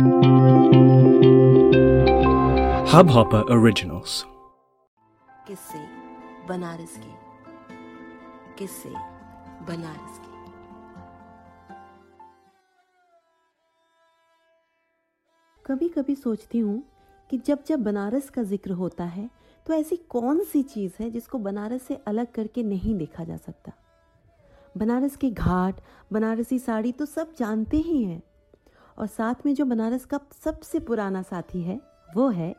Hubhopper Originals. किस्से बनारस के। किस्से बनारस के। कभी कभी सोचती हूँ कि जब जब बनारस का ज़िक्र होता है तो ऐसी कौन सी चीज़ है जिसको बनारस से अलग करके नहीं देखा जा सकता? बनारस के घाट बनारसी साड़ी तो सब जानते ही हैं। और साथ में जो बनारस का सबसे पुराना साथी है, वो है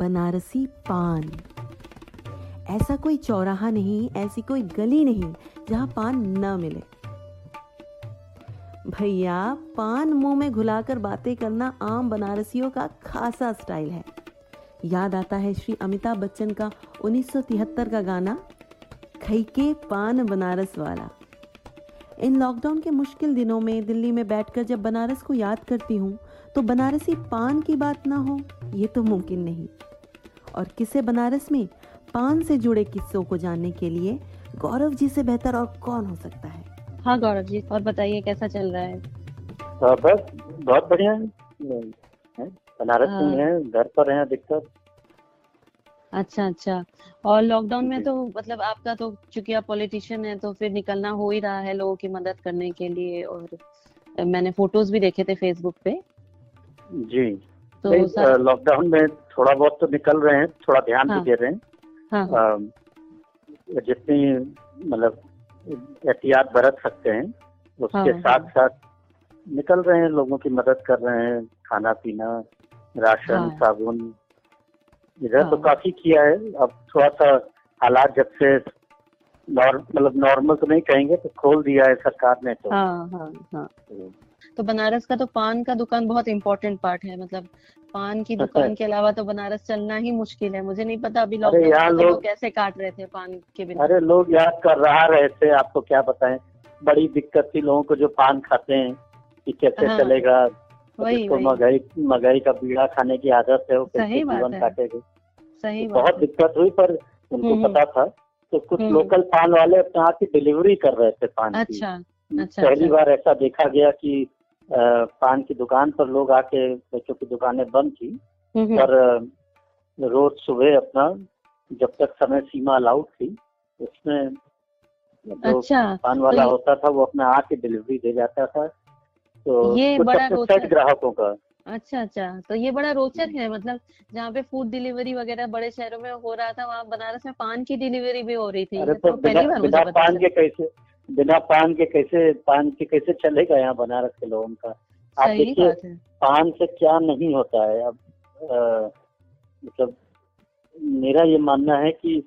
बनारसी पान। ऐसा कोई चौराहा नहीं, ऐसी कोई गली नहीं जहाँ पान न मिले। भैया, पान मुँह में घुलाकर बातें करना आम बनारसियों का खासा स्टाइल है। याद आता है श्री अमिताभ बच्चन का 1973 का गाना खईके पान बनारस वाला। इन लॉकडाउन के मुश्किल दिनों में दिल्ली में बैठकर जब बनारस को याद करती हूँ तो बनारसी पान की बात ना हो ये तो मुमकिन नहीं। और किसे बनारस में पान से जुड़े किस्सों को जानने के लिए गौरव जी से बेहतर और कौन हो सकता है? हाँ गौरव जी और बताइए कैसा चल रहा है? तो बस बहुत बढ़िया। है? बनारस में हाँ। है घर पर है अधिकतर। अच्छा अच्छा और लॉकडाउन में तो मतलब आपका तो चूँकि आप पॉलिटिशियन हैं तो फिर निकलना हो ही रहा है लोगों की मदद करने के लिए और मैंने फ़ोटोज़ भी देखे थे फेसबुक पे जी तो लॉकडाउन में थोड़ा बहुत तो निकल रहे हैं थोड़ा ध्यान हाँ। भी दे रहे हैं हाँ जितनी मतलब एहतियात बरत सकते हैं उसके हाँ, साथ हाँ। साथ निकल रहे हैं लोगों की मदद कर रहे हैं खाना पीना राशन हाँ। साबुन इधर तो हाँ। काफ़ी किया है। अब थोड़ा सा हालात जब से मतलब नॉर्मल तो नहीं कहेंगे तो खोल दिया है सरकार ने तो। हाँ हाँ हाँ। तो बनारस का तो पान का दुकान बहुत इम्पोर्टेंट पार्ट है। मतलब पान की दुकान के अलावा तो बनारस चलना ही मुश्किल है। मुझे नहीं पता अभी लोग- लोग कैसे काट रहे थे पान के बिना। अरे लोग याद कर रहा रहे थे आपको क्या बताएँ? बड़ी दिक्कत थी लोगों को जो पान खाते हैं कि कैसे हाँ, चलेगा। वही वही। महँगाई महँगाई का बीड़ा खाने की आदत है वो कैसे जीवन। काटेगी। सही तो बहुत दिक्कत हुई पर उनको हम्म, पता था तो कुछ हम्म। लोकल पान वाले अपने यहाँ की डिलीवरी कर रहे थे पान की। अच्छा अच्छा पहली अच्छा। बार ऐसा देखा गया कि पान की दुकान पर लोग आके बच्चों की दुकानें बंद थी हम्म, हम्म। पर रोज सुबह अपना जब तक समय सीमा अलाउड थी उसमें जो अच्छा पान वाला तो होता था वो अपने आके डिलीवरी दे जाता था। तो ये बड़ा ग्राहकों का। अच्छा अच्छा। तो ये बड़ा रोचक है मतलब जहाँ पे फ़ूड डिलीवरी वगैरह बड़े शहरों में हो रहा था वहाँ बनारस में पान की डिलीवरी भी हो रही थी। अरे तो तो बिना बिना पान के कैसे बिना पान के कैसे पान के कैसे चलेगा यहाँ बनारस के लोगों का? आप देखिए पान से क्या नहीं होता है। अब मतलब मेरा ये मानना है कि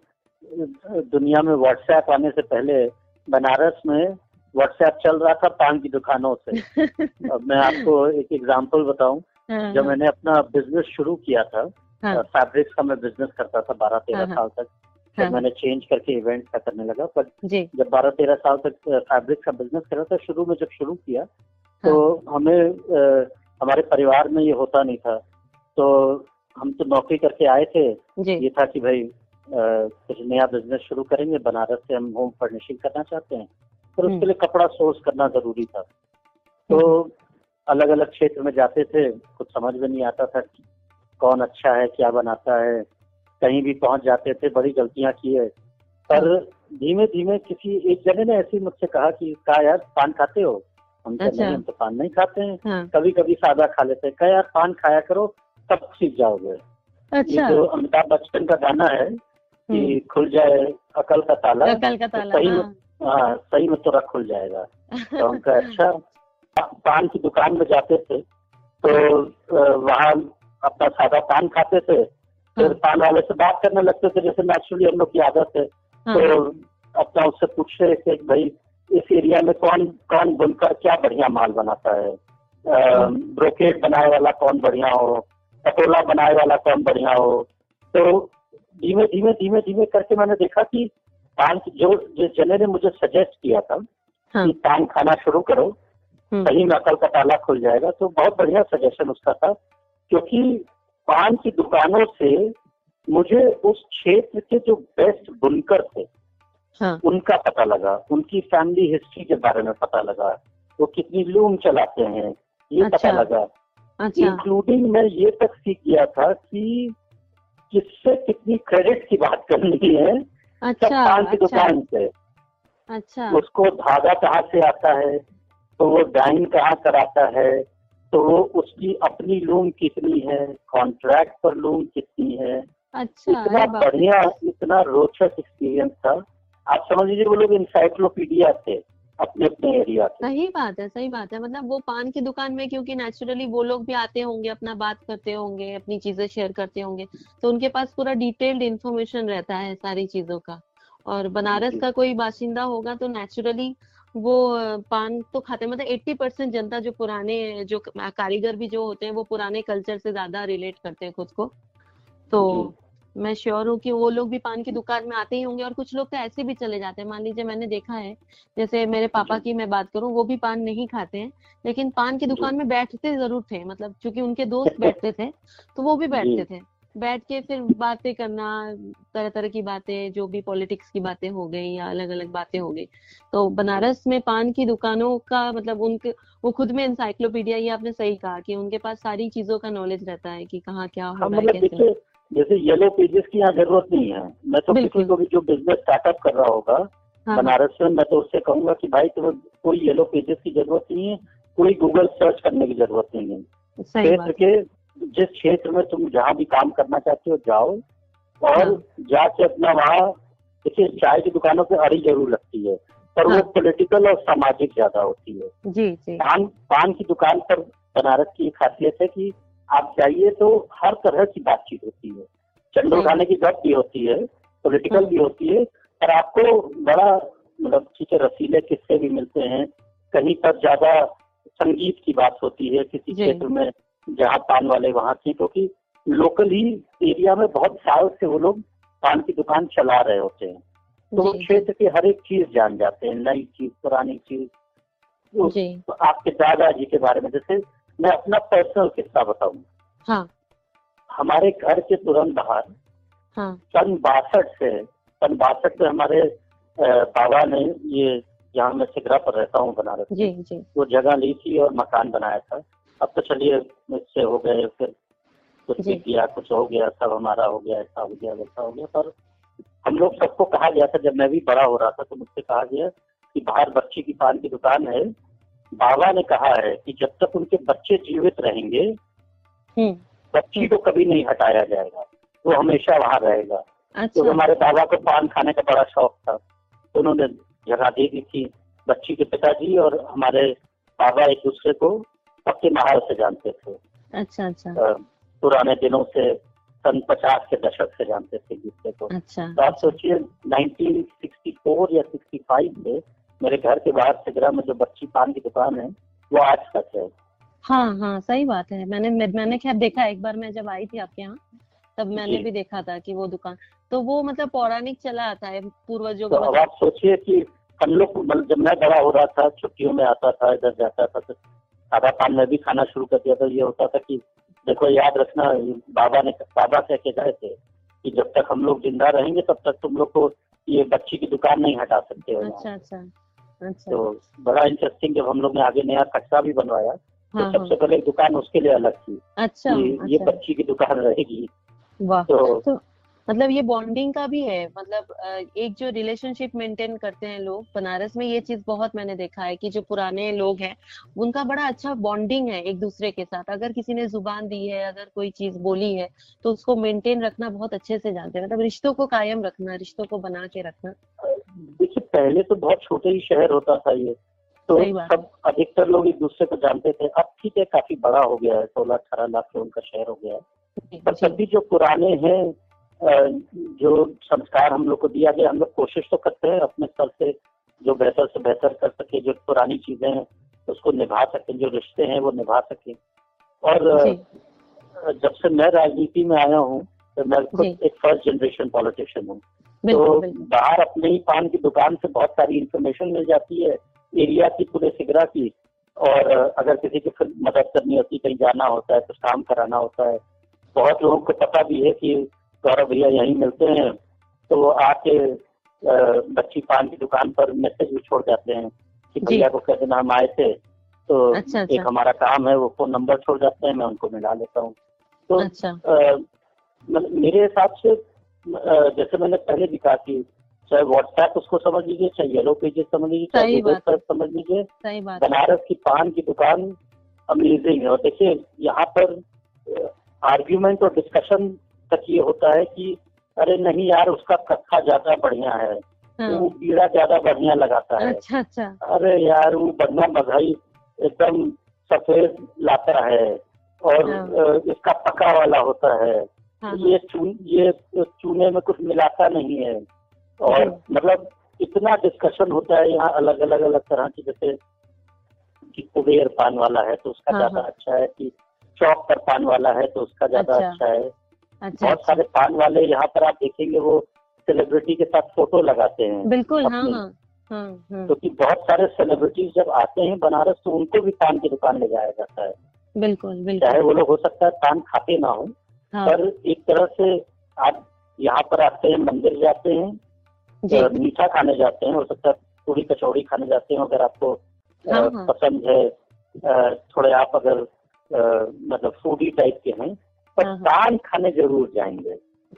दुनिया में व्हाट्सएप आने से पहले बनारस में व्हाट्सएप चल रहा था पान की दुकानों से। अब मैं आपको एक एग्जांपल बताऊँ। हाँ जब मैंने अपना बिज़नेस शुरू किया था हाँ। फैब्रिक्स का मैं बिज़नेस करता था बारह तेरह हाँ, हाँ। साल तक। हाँ। मैंने चेंज करके इवेंट का करने लगा पर जी। जब बारह तेरह साल तक फैब्रिक का बिज़नेस करा था शुरू में जब शुरू किया तो हमें अ, हमारे परिवार में ये होता नहीं था। तो हम तो नौकरी करके आए थे। ये था कि भाई अ, कुछ नया बिज़नेस शुरू करेंगे बनारस से हम होम फर्निशिंग करना चाहते हैं। हम्म। उसके लिए कपड़ा सोर्स करना ज़रूरी था। तो अलग अलग क्षेत्र में जाते थे कुछ समझ में नहीं आता था कि कौन अच्छा है क्या बनाता है। कहीं भी पहुँच जाते थे बड़ी गलतियाँ किए। पर धीमे धीमे किसी एक जने ने ऐसे मुझसे कहा कि कहा यार पान खाते हो? हम अच्छा। नहीं हम तो पान नहीं खाते हैं। हाँ। कभी कभी सादा खा लेते हैं। कहा यार पान खाया करो तब सीख जाओगे। अच्छा। जो अमिताभ बच्चन का गाना है कि हम्म, खुल जाए अकल का ताला कल का तो सही हाँ। हाँ सही में तुरंत खुल जाएगा। तो हम कहा अच्छा पान की दुकान में जाते थे तो वहाँ अपना सादा पान खाते थे फिर हाँ। पान वाले से बात करने लगते थे जैसे नेचुरली हम लोग की आदत है। हाँ। तो अपना उससे पूछते थे कि भाई इस एरिया में कौन कौन बुनकर क्या बढ़िया माल बनाता है? ब्रोकेट बनाए वाला कौन बढ़िया हो? पटोला बनाए वाला कौन बढ़िया हो? तो धीमे धीमे धीमे धीमे करके मैंने देखा कि पान की जो जिस जने ने मुझे सजेस्ट किया था हाँ। कि पान खाना शुरू करो हम्म, सही में अकल का ताला खुल जाएगा तो बहुत बढ़िया सजेशन उसका था क्योंकि पान की दुकानों से मुझे उस क्षेत्र के जो बेस्ट बुनकर थे हाँ। उनका पता लगा उनकी फैमिली हिस्ट्री के बारे में पता लगा वो कितनी लूम चलाते हैं ये अच्छा। पता लगा। अच्छा। इंक्लूडिंग मैं ये तक सीख गया था कि किससे कितनी क्रेडिट की बात करनी है अच्छा की अच्छा। दुकान से। अच्छा। उसको धागा कहाँ से आता है? तो वो डाइन कहाँ कराता है? तो वो उसकी अपनी लूम कितनी है? कॉन्ट्रैक्ट पर लूम कितनी है? अच्छा इतना बढ़िया इतना रोचक एक्सपीरियंस था। आप समझ लीजिए वो लोग इंसाइक्लोपीडिया थे। अपने अपने एरिया के सही बात है सही बात है। मतलब वो पान की दुकान में क्योंकि नेचुरली वो लोग भी आते होंगे अपना बात करते होंगे अपनी चीज़ें शेयर करते होंगे तो उनके पास पूरा डिटेल्ड इंफॉर्मेशन रहता है सारी चीज़ों का। और बनारस का कोई बाशिंदा होगा तो नेचुरली वो पान तो खाते मतलब एट्टी परसेंट जनता जो पुराने जो कारीगर भी जो होते हैं वो पुराने कल्चर से ज़्यादा रिलेट करते हैं खुद को। तो मैं श्योर हूँ कि वो लोग भी पान की दुकान में आते ही होंगे और कुछ लोग तो ऐसे भी चले जाते हैं। मान लीजिए मैंने देखा है जैसे मेरे पापा की मैं बात करूँ वो भी पान नहीं खाते हैं लेकिन पान की दुकान में बैठते ज़रूर थे मतलब क्योंकि उनके दोस्त बैठते थे तो वो भी बैठते थे। बैठ के फिर बातें करना तरह तरह की बातें जो भी पॉलिटिक्स की बातें हो गई या अलग अलग बातें हो गई। तो बनारस में पान की दुकानों का मतलब उनके वो खुद में इंसाइक्लोपीडिया ये आपने सही कहा कि उनके पास सारी चीज़ों का नॉलेज रहता है कि कहाँ क्या हो हाँ रहा है मतलब कैसे जैसे येलो पेजेस की यहाँ ज़रूरत नहीं है। मैं तो किसी को भी जो बिज़नेस स्टार्टअप कर रहा होगा हाँ। बनारस में मैं तो उससे कहूँगा कि भाई तुम्हें तो कोई येलो पेजेस की ज़रूरत नहीं है कोई गूगल सर्च करने की ज़रूरत नहीं है। क्षेत्र के जिस क्षेत्र में तुम जहाँ भी काम करना चाहते हो जाओ और हाँ। जाके अपना वहाँ देखिए चाय की दुकानों पे अड़ी ज़रूर लगती है पर वो हाँ। पॉलिटिकल और सामाजिक ज़्यादा होती है। जी जी। पान पान की दुकान पर बनारस की एक खासियत है कि आप जाइए तो हर तरह की बातचीत होती है। चंडो सही खाने की गप भी होती है पॉलिटिकल हाँ। भी होती है पर आपको बड़ा मतलब ठीक रसीले किस्से भी मिलते हैं। कहीं पर ज़्यादा संगीत की बात होती है किसी क्षेत्र में जहाँ पान वाले वहाँ थे क्योंकि लोकल ही एरिया में बहुत साल से वो लोग पान की दुकान चला रहे होते हैं। तो क्षेत्र की हर एक चीज़ जान जाते हैं नई चीज़ पुरानी चीज़। तो आपके दादाजी के बारे में जैसे मैं अपना पर्सनल किस्सा बताऊँ। हाँ। हमारे घर के तुरंत बाहर हाँ। सन बासठ से सन बासठ में हमारे बाबा ने ये जहाँ मैं सिगरा पर रहता हूँ बनारस जी जी। वो जगह ली थी और मकान बनाया था। अब तो चलिए मुझसे हो गए फिर कुछ भी किया कुछ हो गया सब हमारा हो गया ऐसा हो गया वैसा हो गया। पर हम लोग सबको कहा गया था जब मैं भी बड़ा हो रहा था तो मुझसे कहा गया कि बाहर बच्ची की पान की दुकान है बाबा ने कहा है कि जब तक उनके बच्चे जीवित रहेंगे हम्म। बच्ची को कभी नहीं हटाया जाएगा। वो हमेशा वहाँ रहेगा। तो अच्छा हमारे बाबा को पान खाने का बड़ा शौक था। तो उन्होंने जगह दे दी थी बच्ची के पिताजी और हमारे बाबा एक दूसरे को पक्के महाल से जानते थे। अच्छा अच्छा। पुराने दिनों से सन पचास के दशक से जानते थे दूसरे को। अच्छा। तो आप सोचिए 1964 या 65 में मेरे घर के बाहर सिगरा में जो बच्ची पान की दुकान है वो आज तक है। हाँ हाँ सही बात है। मैंने मैंने खैर देखा एक बार मैं जब आई थी आपके यहाँ तब मैंने भी देखा था कि वो दुकान तो वो मतलब पौराणिक चला आता है पूर्वजों तो अब आप सोचिए कि हम लोग जब मैं बड़ा हो रहा था छुट्टियों में आता था इधर जाता था तो सादा पान में भी खाना शुरू कर दिया था। ये होता था कि देखो याद रखना बाबा ने बाबा कह के गए थे कि जब तक हम लोग ज़िंदा रहेंगे तब तक तुम लोग को ये बच्ची की दुकान नहीं हटा सकते हो। अच्छा अच्छा। तो बड़ा इंटरेस्टिंग जब हम लोग ने आगे नया कच्चा भी बनवाया तो हाँ हाँ। सबसे पहले दुकान उसके लिए अलग थी अच्छा ये अच्छा। बच्ची की दुकान रहेगी। वाह तो तो मतलब ये बॉन्डिंग का भी है मतलब एक जो रिलेशनशिप मेंटेन करते हैं लोग बनारस में ये चीज़ बहुत मैंने देखा है कि जो पुराने लोग हैं उनका बड़ा अच्छा बॉन्डिंग है एक दूसरे के साथ। अगर किसी ने ज़ुबान दी है अगर कोई चीज़ बोली है तो उसको मेंटेन रखना बहुत अच्छे से जानते हैं। मतलब रिश्तों को कायम रखना रिश्तों को बना के रखना। देखिए पहले तो बहुत छोटे ही शहर होता था ये। तो सब अधिकतर लोग एक दूसरे को जानते थे। अब ठीक है काफ़ी बड़ा हो गया है सोलह अठारह लाख लोगों का शहर हो गया है। पर जी। तब भी जो पुराने हैं जो संस्कार हम लोग को दिया गया हम लोग कोशिश तो करते हैं अपने स्तर से जो बेहतर से बेहतर कर सके जो पुरानी चीज़ें हैं उसको निभा सके जो रिश्ते हैं वो निभा सके। और जब से मैं राजनीति में आया हूँ तो मैं खुद एक फ़र्स्ट जनरेशन पॉलिटिशियन हूँ। तो बाहर अपने ही पान की दुकान से बहुत सारी इंफॉर्मेशन मिल जाती है एरिया की पूरे सिगरा की। और अगर किसी की फिर मदद करनी होती कहीं जाना होता है कुछ काम कराना होता है। बहुत लोगों को पता भी है कि गौरव भैया यहीं मिलते हैं तो वो आके बच्ची पान की दुकान पर मैसेज भी छोड़ जाते हैं कि भैया को कैसे नाम आए थे। तो अच्छा एक अच्छा। हमारा काम है वो फ़ोन नंबर छोड़ जाते हैं मैं उनको मिला लेता हूँ। तो अच्छा। अ, मतलब मेरे हिसाब से जैसे मैंने पहले भी कहा कि चाहे व्हाट्सएप उसको समझ लीजिए चाहे येलो पेजेस समझ लीजिए चाहे पर समझ लीजिए बनारस की पान की दुकान अमेजिंग है। और देखिए यहाँ पर आर्ग्यूमेंट और डिस्कशन तक ये होता है कि अरे नहीं यार उसका कत्था ज़्यादा बढ़िया है वो हाँ कीड़ा ज़्यादा बढ़िया लगाता है। अच्छा अच्छा। अरे यार वो बढ़िया मधाई एकदम सफ़ेद लाता है और हाँ। इसका पका वाला होता है। हाँ ये चून ये चूने में कुछ मिलाता नहीं है। और मतलब इतना डिस्कशन होता है यहाँ अलग अलग अलग तरह की जैसे कि कुबेर पान वाला है तो उसका हाँ, ज़्यादा हाँ। अच्छा है कि चौक पर पान वाला है तो उसका ज़्यादा अच्छा। अच्छा है। अच्छा बहुत अच्छा। सारे पान वाले यहाँ पर आप देखेंगे वो सेलिब्रिटी के साथ फ़ोटो लगाते हैं बिल्कुल हाँ हाँ। हाँ हाँ। क्योंकि बहुत सारे सेलिब्रिटीज जब आते हैं बनारस तो उनको भी पान की दुकान ले जाया जाता है। बिल्कुल। चाहे वो लोग हो सकता है पान खाते ना हो हाँ। पर एक तरह से आप यहाँ पर आते हैं मंदिर जाते हैं मीठा खाने जाते हैं हो सकता है पूरी कचौड़ी खाने जाते हैं अगर आपको हाँ, हाँ। पसंद है थोड़े आप अगर मतलब फूडी टाइप के हैं पर हाँ, हाँ। पान खाने ज़रूर जाएँगे।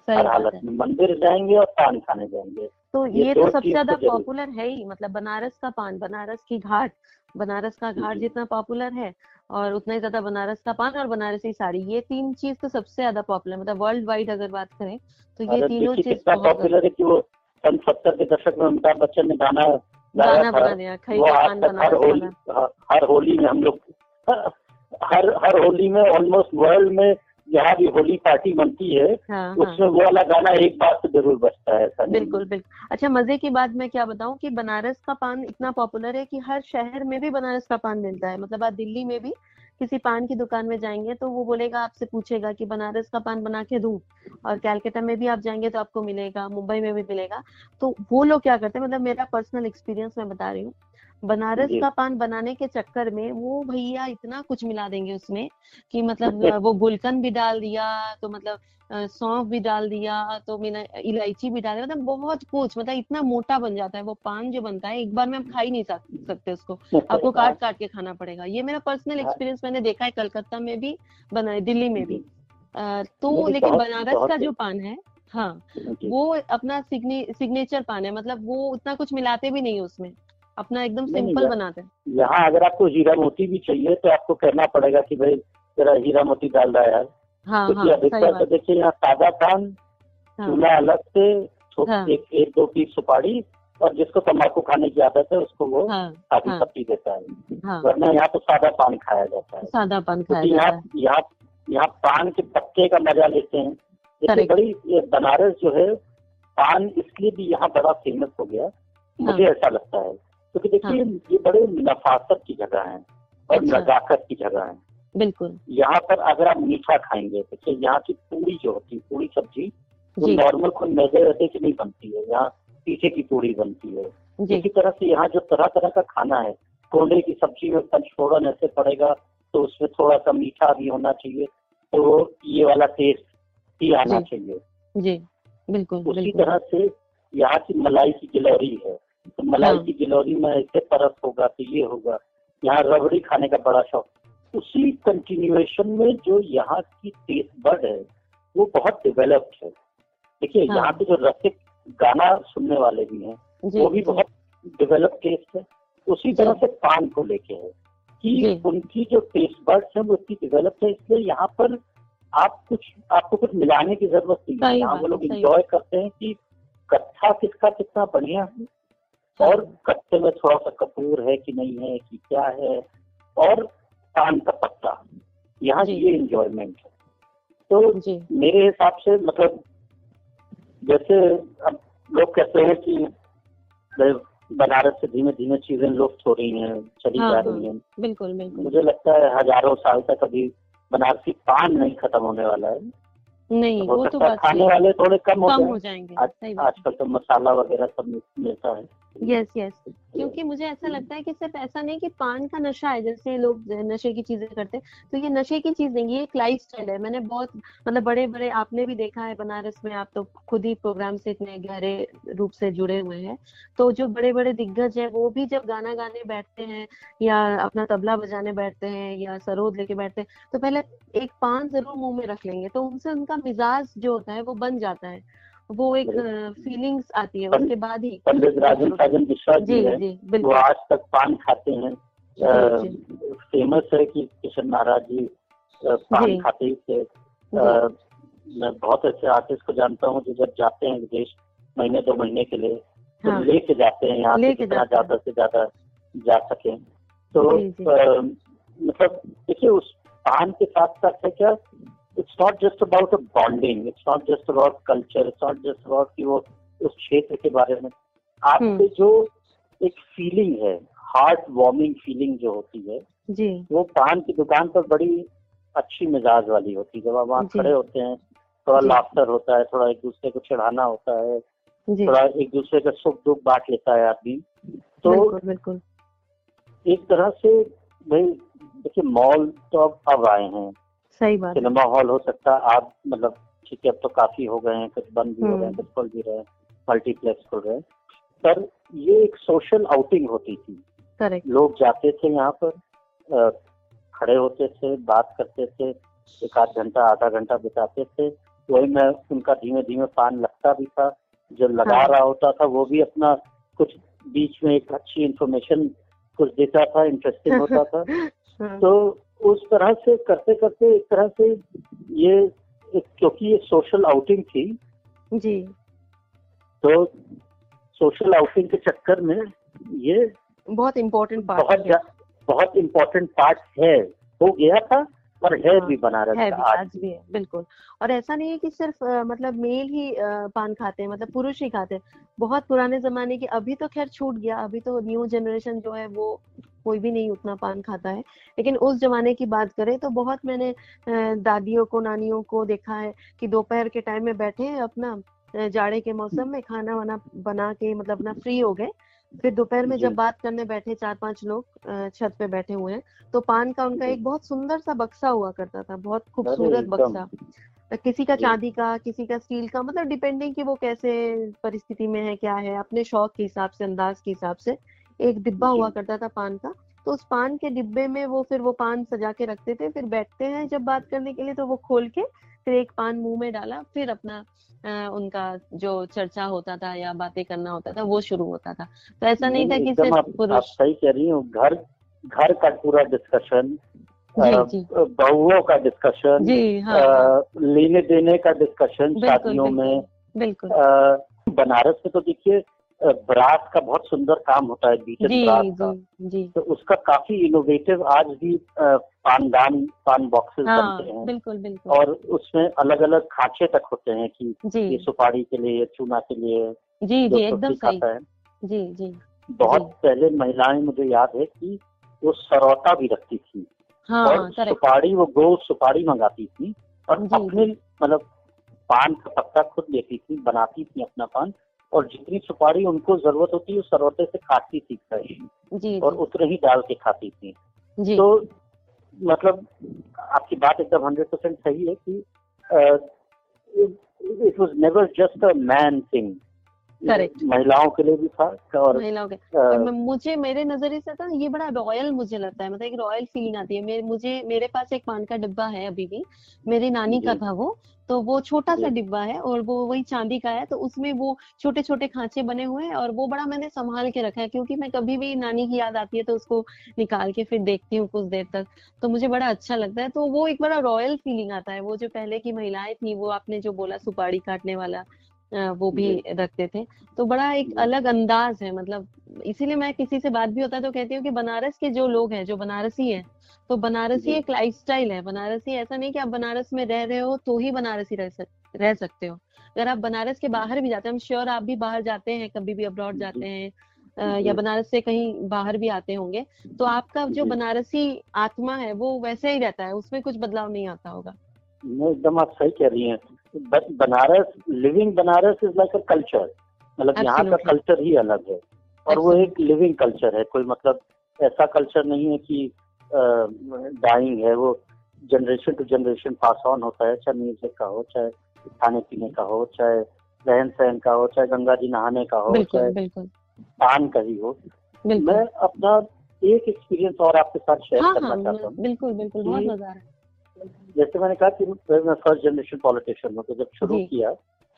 हर हालत में मंदिर जाएँगे और पान खाने जाएँगे। तो ये ये तो सबसे ज़्यादा तो पॉपुलर है ही मतलब बनारस का पान बनारस की घाट बनारस का घाट जितना पॉपुलर है और उतना ही ज़्यादा बनारस का पान और बनारसी साड़ी। ये तीन चीज़ तो सबसे ज़्यादा पॉपुलर मतलब वर्ल्ड वाइड अगर बात करें तो ये तीनों चीज़ पॉपुलर है कि वो सन सत्तर के दशक में अमिताभ बच्चन ने गाना गाना बना दिया खई पान बना हर होली हर- हर होली में हम लोग हर हर होली में ऑलमोस्ट वर्ल्ड में जहाँ भी होली पार्टी बनती है हाँ उसमें हाँ वो वाला गाना एक बार तो ज़रूर बजता है बिल्कुल बिल्कुल। अच्छा मज़े की बात मैं क्या बताऊँ कि बनारस का पान इतना पॉपुलर है कि हर शहर में भी बनारस का पान मिलता है। मतलब आप दिल्ली में भी किसी पान की दुकान में जाएँगे तो वो बोलेगा आपसे पूछेगा कि बनारस का पान बना के दूँ। और कैलकाटा में भी आप जाएँगे तो आपको मिलेगा मुंबई में भी मिलेगा। तो वो लोग क्या करते हैं मतलब मेरा पर्सनल एक्सपीरियंस मैं बता रही हूँ। बनारस का पान बनाने के चक्कर में वो भैया इतना कुछ मिला देंगे उसमें कि मतलब वो गुलकंद भी डाल दिया तो मतलब सौंफ भी डाल दिया तो मैंने इलायची भी डाल दिया मतलब बहुत कुछ मतलब इतना मोटा बन जाता है वो पान जो बनता है एक बार में आप खा ही नहीं सकते उसको। आपको काट काट के खाना पड़ेगा। ये मेरा पर्सनल हाँ। एक्सपीरियंस मैंने देखा है कलकत्ता में भी बना दिल्ली में भी। तो लेकिन बनारस का जो पान है हाँ वो अपना सिग्नेचर पान है मतलब वो उतना कुछ मिलाते भी नहीं उसमें। अपना एकदम सिंपल बनाते हैं। यहाँ अगर आपको हीरा मोती भी चाहिए तो आपको कहना पड़ेगा कि भाई जरा हीरा मोती डाल रहा है यार। हाँ क्योंकि हाँ अधिकतर तो देखिए यहाँ सादा पान हाँ। चूल्हा अलग से। एक एक दो पीस सुपारी और जिसको तम्बाकू खाने की आदत है उसको वो काफ़ी हाँ। पत्ती देता है। हाँ। वरना यहाँ तो सादा पान खाया जाता है। सादा पान खाया यहाँ यहाँ यहाँ पान के पत्ते का मज़ा लेते हैं। जैसे बड़ी ये बनारस जो है पान इसलिए भी यहाँ बड़ा फ़ेमस हो गया। मुझे ऐसा लगता है। क्योंकि देखिए ये बड़े नफासत की जगह है और अच्छा। नजाकत की जगह है। बिल्कुल। यहाँ पर अगर आप मीठा खाएँगे देखिए यहाँ की पूरी जो होती है पूरी सब्ज़ी वो नॉर्मल कोई मैदे वैदे की नहीं बनती है यहाँ पीछे की पूरी बनती है। इसी तरह से यहाँ जो तरह तरह का खाना है कोंडे की सब्ज़ी में पंचफोड़न ऐसे पड़ेगा तो उसमें थोड़ा सा मीठा भी होना चाहिए तो ये वाला टेस्ट ही आना चाहिए। जी बिल्कुल उसी बिल्कुल। तरह से यहाँ की मलाई की गिलौरी है। तो मलाई हाँ। की गिलौरी में ऐसे परस होगा तो ये होगा यहाँ रबड़ी खाने का बड़ा शौक। उसी कंटिन्यूएशन में जो यहाँ की टेस्ट बर्ड है वो बहुत डेवलप्ड है। देखिए हाँ। यहाँ पे जो रसिक गाना सुनने वाले भी हैं वो भी बहुत डेवलप टेस्ट है। उसी तरह से पान को लेके है कि उनकी जो टेस्ट बर्ड्स है वो इतनी डेवलप है इसलिए यहाँ पर आप कुछ आपको कुछ मिलाने की ज़रूरत नहीं है। यहाँ वो लोग इंजॉय करते हैं कि कत्था किसका कितना बढ़िया है। और कत्थे में थोड़ा सा कपूर है कि नहीं है कि क्या है और पान का पत्ता। यहाँ। ये इंजॉयमेंट है। तो जी। मेरे हिसाब से मतलब जैसे अब लोग कहते हैं कि बनारस से धीमे धीमे चीज़ें लुप्त हो रही हैं चली हाँ, जा हाँ। रही हैं। बिल्कुल बिल्कुल। मुझे लगता है हज़ारों साल तक अभी बनारसी पान नहीं खत्म होने वाला है। नहीं हो वो तो खाने वाले थोड़े कम हो कम हो जाएँगे। आज आजकल तो मसाला वगैरह सब मिलता है। यस यस क्योंकि मुझे ऐसा लगता है कि सिर्फ़ ऐसा नहीं कि पान का नशा है, जैसे लोग नशे की चीज़ें करते हैं। तो ये नशे की चीज़ नहीं, ये एक लाइफ स्टाइल है। मैंने बहुत मतलब बड़े बड़े आपने भी देखा है बनारस में, आप तो खुद ही प्रोग्राम से इतने गहरे रूप से जुड़े हुए हैं। तो जो बड़े बड़े दिग्गज है, वो भी जब गाना गाने बैठते हैं, या अपना तबला बजाने बैठते हैं, या सरोद लेके बैठते हैं तो पहले एक पान ज़रूर मुँह में रख लेंगे। तो उनसे उनका मिजाज जो होता है, वो बन जाता है। वो एक फीलिंग्स आती है उसके बाद ही। पंडित राजन साजन मिश्रा जी जी जी वो आज तक पान खाते हैं। फ़ेमस है कि किशन महाराज जी पान खाते थे। मैं बहुत अच्छे आर्टिस्ट को जानता हूँ जो जब जाते हैं विदेश महीने दो महीने के लिए तो हाँ। लेके जाते हैं यहाँ से जितना ज़्यादा से ज़्यादा जा सके। तो मतलब देखिए उस पान के साथ साथ है क्या it's not just about a bonding it's not just about culture it's not just about कि वो उस क्षेत्र के बारे में। आपसे हम्म। जो एक फीलिंग है हार्ट वार्मिंग फीलिंग जो होती है जी। वो पान की दुकान पर बड़ी अच्छी मिजाज वाली होती है। जब आप वहाँ खड़े होते हैं थोड़ा लाफ्टर होता है थोड़ा एक दूसरे को चढ़ाना होता है जी। थोड़ा एक दूसरे का सुख दुख बांट लेता है आदमी। तो बिल्कुल बिल्कुल। एक तरह से भाई देखिए मॉल तो अब अब आए हैं। सही बात सिनेमा हॉल हो सकता है। आप मतलब ठीक है अब तो काफ़ी हो गए हैं कुछ बंद भी हो रहे हैं हम्म। कुछ खुल भी रहे हैं मल्टीप्लेक्स खुल रहे हैं। पर ये एक सोशल आउटिंग होती थी। करेक्ट लोग जाते थे यहाँ पर खड़े होते थे बात करते थे एक आध घंटा आधा घंटा बिताते थे। वही मैं उनका धीमे धीमे पान लगता भी था। जो लगा हाँ। रहा होता था वो भी अपना कुछ बीच में एक अच्छी इंफॉर्मेशन कुछ देता था इंटरेस्टिंग होता था। हाँ, तो उस तरह से करते करते एक तरह से ये क्योंकि ये सोशल आउटिंग थी जी। तो सोशल आउटिंग के चक्कर में ये बहुत इम्पोर्टेंट पार्ट बहुत बहुत इम्पोर्टेंट पार्ट है। हो गया था। पर है हाँ, भी बनारस है भी आज भी है बिल्कुल। और ऐसा नहीं है कि सिर्फ़ मतलब मेल ही पान खाते हैं मतलब पुरुष ही खाते हैं। बहुत पुराने जमाने की अभी तो खैर छूट गया अभी तो न्यू जनरेशन जो है वो कोई भी नहीं उतना पान खाता है। लेकिन उस जमाने की बात करें तो बहुत मैंने दादियों को नानियों को देखा है कि दोपहर के टाइम में बैठे अपना जाड़े के मौसम में खाना वाना बना के मतलब अपना फ्री हो गए। फिर दोपहर में जब बात करने बैठे चार पाँच लोग छत पे बैठे हुए हैं तो पान का उनका एक बहुत सुंदर सा बक्सा हुआ करता था बहुत खूबसूरत। बक्सा। किसी का चांदी का किसी का स्टील का मतलब डिपेंडिंग कि वो कैसे परिस्थिति में है क्या है अपने शौक के हिसाब से अंदाज के हिसाब से एक डिब्बा हुआ करता था पान का। तो उस पान के डिब्बे में वो फिर वो पान सजा के रखते थे फिर बैठते हैं जब बात करने के लिए तो वो खोल के फिर एक पान मुँह में डाला फिर अपना अ, उनका जो चर्चा होता था या बातें करना होता था वो शुरू होता था। तो ऐसा नहीं नहीं था कि सिर्फ़ आप, आप सही कह रही हूँ घर घर का पूरा डिस्कशन बहुओं का डिस्कशन जी हाँ हाँ, लेने देने का डिस्कशन शादियों में बिल्कुल बनारस में तो देखिए बारात का बहुत सुंदर काम होता है बीचन जी बारात का। जी। जी तो उसका काफ़ी इनोवेटिव आज भी पानदान पान बॉक्सेस हाँ बनते हैं। बिल्कुल बिल्कुल। और उसमें अलग अलग खांचे तक होते हैं कि ये सुपारी के लिए चूना के लिए जी जी एकदम सही। है। जी जी। बहुत जी। पहले महिलाएँ मुझे याद है कि वो सरौता भी रखती थी। हाँ और सुपारी वो गो सुपारी मंगाती थी और अपने मतलब पान का पत्ता खुद लेती थी बनाती थी अपना पान। और जितनी सुपारी उनको ज़रूरत होती है सरवते सरौते से खाती थी जी और उतने ही डाल के खाती थी। जी। तो मतलब आपकी बात एकदम हंड्रेड परसेंट सही है कि it was never just a man thing Correct. महिलाओं के लिए भी था और महिलाओं के और मुझे मेरे नज़रिए से तो ये बड़ा रॉयल मुझे लगता है मतलब एक रॉयल फीलिंग आती है। मेरे मुझे मेरे पास एक पान का डिब्बा है अभी भी मेरी नानी का था वो तो वो छोटा सा डिब्बा है और वो वही चांदी का है तो उसमें वो छोटे छोटे खांचे बने हुए हैं और वो बड़ा मैंने संभाल के रखा है क्योंकि मैं कभी भी नानी की याद आती है तो उसको निकाल के फिर देखती हूँ कुछ देर तक तो मुझे बड़ा अच्छा लगता है। तो वो एक बड़ा रॉयल फीलिंग आता है वो जो पहले की महिलाएँ थी वो आपने जो बोला सुपारी काटने वाला वो भी रखते थे। तो बड़ा एक अलग अंदाज है मतलब इसीलिए मैं किसी से बात भी होता है तो कहती हूँ कि बनारस के जो लोग हैं जो बनारसी हैं तो बनारसी। एक लाइफस्टाइल है। बनारसी ऐसा नहीं कि आप बनारस में रह रहे हो तो ही बनारसी रह सक, रह सकते हो। अगर आप बनारस के बाहर भी जाते हैं हम श्योर आप भी बाहर जाते हैं कभी भी अब्रॉड जाते हैं या बनारस से कहीं बाहर भी आते होंगे तो आपका जो बनारसी आत्मा है वो वैसे ही रहता है उसमें कुछ बदलाव नहीं आता होगा। एकदम आप सही कह रही हैं। Banaras living Banaras is like a culture मतलब यहाँ का कल्चर ही अलग है। और वो। एक लिविंग कल्चर है। कोई मतलब ऐसा कल्चर नहीं है कि डाइंग है। वो generation to generation pass on होता है चाहे म्यूज़िक का हो चाहे खाने पीने का हो चाहे रहन सहन का हो चाहे गंगा जी नहाने का हो चाहे पान का ही हो। मैं अपना एक एक्सपीरियंस और आपके साथ शेयर हाँ करना हाँ चाहता हूँ बिल्कुल बिल्कुल बहुत मज़ा आ रहा है। जैसे मैंने कहा कि मैं फ़र्स्ट जनरेशन पॉलिटिशियन हूँ तो जब शुरू किया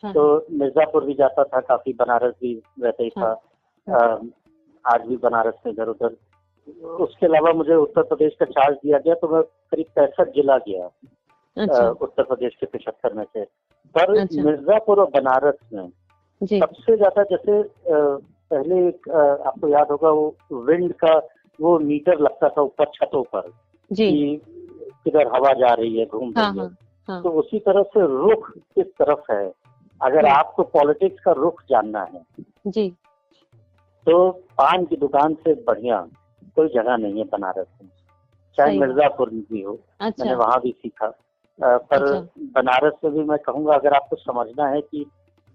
हाँ। तो मिर्जापुर भी जाता था काफ़ी बनारस भी वैसे ही था। हाँ। आज भी बनारस में इधर उधर। उसके अलावा मुझे उत्तर प्रदेश का चार्ज दिया गया तो मैं करीब पैंसठ जिला गया अच्छा। उत्तर प्रदेश के पिछहत्तर में से। पर अच्छा। मिर्जापुर और बनारस में जी। सबसे ज़्यादा जैसे पहले एक आपको याद होगा वो विंड का वो मीटर लगता था ऊपर छतों पर जी। किधर हवा जा रही है घूम हाँ रही है हाँ। हाँ तो उसी तरह से रुख किस तरफ़ है? अगर। आपको पॉलिटिक्स का रुख जानना है जी। तो पान की दुकान से बढ़िया कोई जगह नहीं है बनारस में। चाहे मिर्जापुर में भी हो अच्छा। मैंने वहाँ भी सीखा। अ, पर अच्छा। बनारस में भी मैं कहूँगा अगर आपको समझना है कि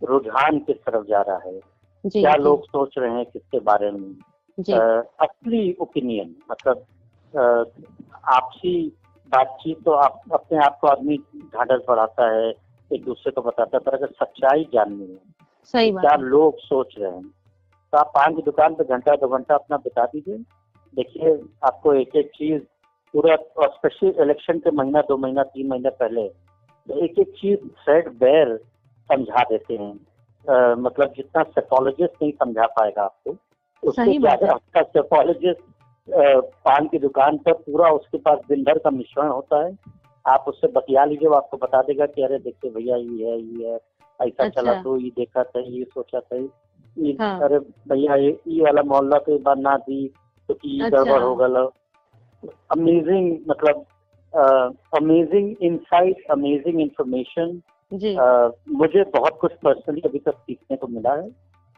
रुझान किस तरफ़ जा रहा है जी क्या जी, लोग सोच रहे हैं किसके बारे में अ, असली ओपिनियन मतलब आपसी बातचीत तो आप अपने आप को आदमी ढांढस बढ़ाता है एक दूसरे को बताता है पर अगर सच्चाई जाननी है सही कि क्या लोग सोच रहे हैं? तो आप पान की दुकान पे घंटा दो घंटा अपना बिता दीजिए। देखिए आपको एक एक चीज़ पूरा और स्पेशली इलेक्शन के महीना दो महीना तीन महीना पहले तो एक एक चीज़ थ्रेड बेर समझा देते हैं। अ, मतलब जितना सेफोलॉजिस्ट नहीं समझा पाएगा आपको उससे बात आपका सेफोलॉजिस्ट पान की दुकान पर पूरा उसके पास दिन भर का मिश्रण होता है आप उससे बतिया लीजिए वो आपको बता देगा कि अरे देखिए भैया ये है ये है ऐसा अच्छा। चला तो ये देखा था ये सोचा था ये हाँ। अरे भैया ये ये वाला मोहल्ला तो बार ना दी तो ये अच्छा। गड़बड़ हो गल अमेजिंग मतलब अमेजिंग इनसाइट अमेजिंग इंफॉर्मेशन मुझे बहुत कुछ पर्सनली अभी तक सीखने को मिला है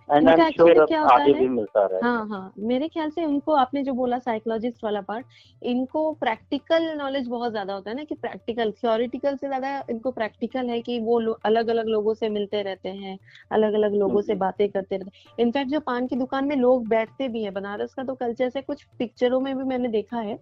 and I am sure actually क्या होता आगे है? भी मिलता रहे हाँ हाँ मेरे ख्याल से उनको आपने जो बोला साइकोलॉजिस्ट वाला पार्ट इनको प्रैक्टिकल नॉलेज बहुत ज़्यादा होता है ना कि प्रैक्टिकल थियोरिटिकल से ज़्यादा इनको प्रैक्टिकल है कि वो अलग अलग लोगों से मिलते रहते हैं अलग अलग लोगों से हम्म। बातें करते रहते हैं इनफैक्ट जो पान की दुकान में लोग बैठते भी है बनारस का तो कल्चर से कुछ पिक्चरों में भी मैंने देखा है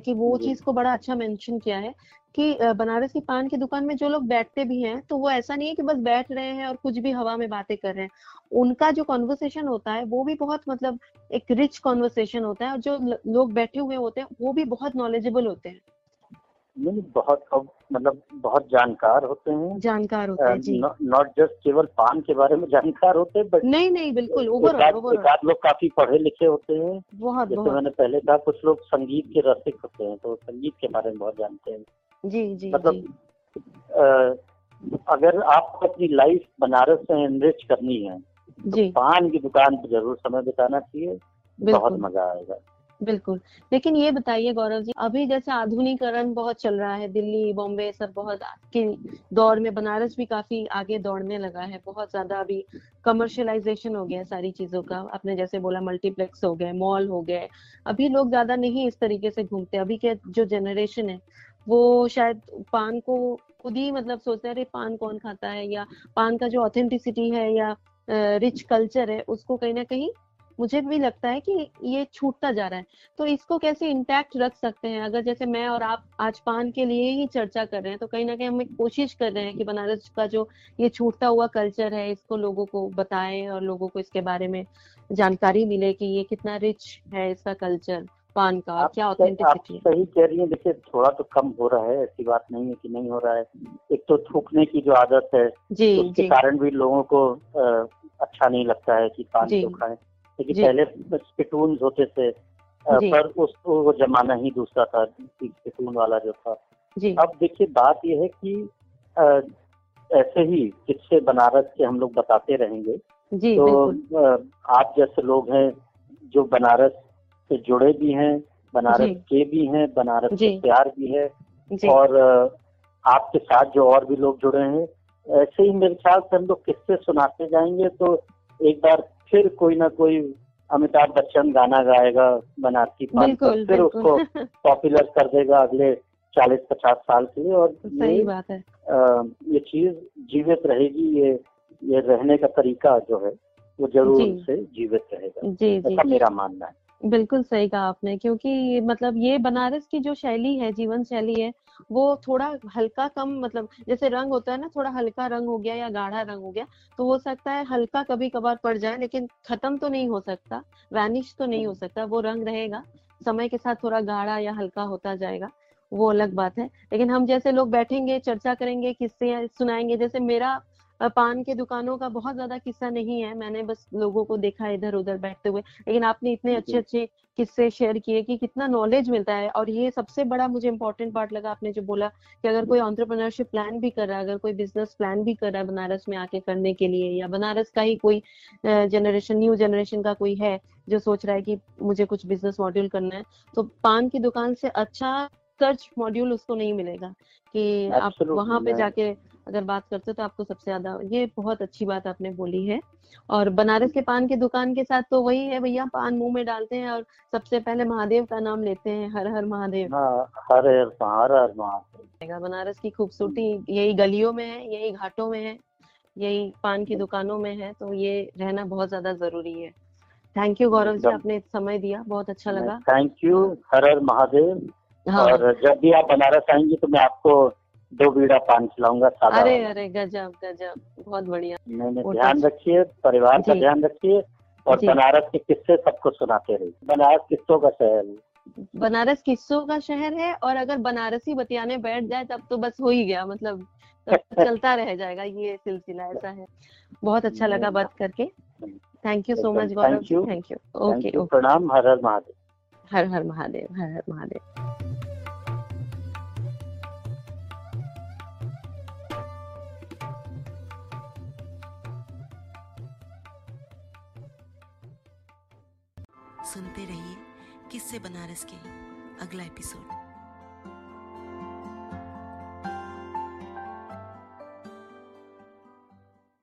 कि वो चीज़ को बड़ा अच्छा मेंशन किया है कि बनारस की पान की दुकान में जो लोग बैठते भी हैं तो वो ऐसा नहीं है कि बस बैठ रहे हैं और कुछ भी हवा में बातें कर रहे हैं। उनका जो कॉन्वर्सेशन होता है वो भी बहुत मतलब एक रिच कॉन्वर्सेशन होता है और जो लोग बैठे हुए होते हैं वो भी बहुत नॉलेजेबल होते हैं। नहीं बहुत मतलब बहुत जानकार होते हैं। जानकार होते हैं जी। नॉट जस्ट केवल पान के बारे में जानकार होते हैं बट नहीं नहीं बिल्कुल ओवरऑल लोग काफ़ी पढ़े लिखे होते हैं। बहुत जैसे बहुत। मैंने पहले कहा कुछ लोग संगीत के रसिक होते हैं तो संगीत के बारे में बहुत जानते हैं। जी जी मतलब जी। अ, अगर आपको अपनी लाइफ बनारस में एनरिच करनी है जी। तो पान की दुकान पर ज़रूर समय बिताना चाहिए बहुत मज़ा आएगा। बिल्कुल। लेकिन ये बताइए गौरव जी अभी जैसे आधुनिकरण बहुत चल रहा है दिल्ली बॉम्बे सब बहुत के दौर में बनारस भी काफ़ी आगे दौड़ने लगा है बहुत ज़्यादा अभी कमर्शियलाइजेशन हो गया है सारी चीज़ों का। आपने जैसे बोला मल्टीप्लेक्स हो गए मॉल हो गए अभी लोग ज़्यादा नहीं इस तरीके से घूमते अभी के जो जनरेशन है वो शायद पान को खुद ही मतलब सोचते हैं, अरे पान कौन खाता है? या पान का जो ऑथेंटिसिटी है या रिच कल्चर है, उसको कहीं ना कहीं मुझे भी लगता है कि ये छूटता जा रहा है। तो इसको कैसे इंटैक्ट रख सकते हैं? अगर जैसे मैं और आप आज पान के लिए ही चर्चा कर रहे हैं तो कहीं ना कहीं हम कोशिश कर रहे हैं कि बनारस का जो ये छूटता हुआ कल्चर है, इसको लोगों को बताएँ और लोगों को इसके बारे में जानकारी मिले कि ये कितना रिच है इसका कल्चर पान का आप क्या ऑथेंटिसिटी सही कह रही है देखिए थोड़ा तो कम हो रहा है ऐसी बात नहीं है कि नहीं हो रहा है। एक तो थूकने की जो आदत है जी उसके जी। कारण भी लोगों को अ, अच्छा नहीं लगता है कि पान। क्यों खाएँ। जी। पहले स्पिटून होते थे पर उस वो जमाना ही दूसरा था स्पिटून वाला जो था। जी। अब देखिए बात यह है कि ऐसे ही किस्से बनारस के हम लोग बताते रहेंगे जी तो आप जैसे लोग हैं जो बनारस से जुड़े भी हैं बनारस के भी हैं बनारस। से प्यार भी है और आपके साथ जो और भी लोग जुड़े हैं ऐसे ही मेरे ख्याल से हम लोग किस्से सुनाते जाएँगे तो एक बार फिर कोई ना कोई अमिताभ बच्चन गाना गाएगा बनारसी पान पर फिर उसको पॉपुलर कर देगा अगले चालीस पचास साल के लिए और सही बात है। अ, ये चीज़ जीवित रहेगी ये ये रहने का तरीका जो है वो ज़रूर। उनसे जीवित रहेगा। जी जी ऐसा मेरा मानना है। बिल्कुल सही कहा आपने, क्योंकि मतलब ये बनारस की जो शैली है, जीवन शैली है, वो थोड़ा हल्का कम मतलब जैसे रंग होता है ना, थोड़ा हल्का रंग हो गया या गाढ़ा रंग हो गया तो हो सकता है हल्का कभी कभार पड़ जाए, लेकिन खत्म तो नहीं हो सकता, वैनिश तो नहीं हो सकता, वो रंग रहेगा, समय के साथ थोड़ा गाढ़ा या हल्का होता जाएगा, वो अलग बात है। लेकिन हम जैसे लोग बैठेंगे, चर्चा करेंगे, किस्से सुनाएँगे, जैसे मेरा पान के दुकानों का बहुत ज़्यादा किस्सा नहीं है। मैंने बस लोगों को देखा इधर उधर बैठते हुए। लेकिन आपने इतने अच्छे अच्छे किस्से शेयर किए कि कितना नॉलेज मिलता है। और ये सबसे बड़ा मुझे इम्पोर्टेंट पार्ट लगा आपने जो बोला कि अगर कोई एंटरप्रेन्योरशिप प्लान भी कर रहा है अगर कोई बिज़नेस प्लान भी कर रहा है बनारस में आके करने के लिए या बनारस का ही कोई जनरेशन न्यू जनरेशन का कोई है जो सोच रहा है कि मुझे कुछ बिज़नेस मॉड्यूल करना है तो पान की दुकान से अच्छा सर्च मॉड्यूल उसको नहीं मिलेगा कि आप वहाँ पे जाके अगर बात करते हो तो आपको सबसे ज़्यादा ये बहुत अच्छी बात आपने बोली है। और बनारस के पान की दुकान के साथ तो वही है भैया पान मुँह में डालते हैं और सबसे पहले महादेव का नाम लेते हैं हर हर महादेव। हाँ हर हर हर हर महादेव। बनारस की खूबसूरती यही गलियों में है यही घाटों में है यही पान की दुकानों में है तो ये रहना बहुत ज़्यादा ज़रूरी है। थैंक यू गौरव जी आपने समय दिया बहुत अच्छा लगा। थैंक यू हर हर महादेव। हाँ। और जब भी आप बनारस आएँगे तो मैं आपको दो बीड़ा पान खिलाऊँगा सादा अरे अरे गजब गजब बहुत बढ़िया। नहीं ध्यान रखिए परिवार का ध्यान रखिए और बनारस के किस्से सबको सुनाते रहिए। बनारस किस्सों का शहर। है बनारस किस्सों का शहर है और अगर बनारसी बतियाने बैठ जाए तब तो बस हो ही गया मतलब तो चलता रह जाएगा ये सिलसिला ऐसा है। बहुत अच्छा लगा बात करके। Thank you so much Gaurav. Thank you okay प्रणाम हर हर महादेव। हर हर महादेव हर हर महादेव। सुनते रहिए किससे बनारस के अगला एपिसोड।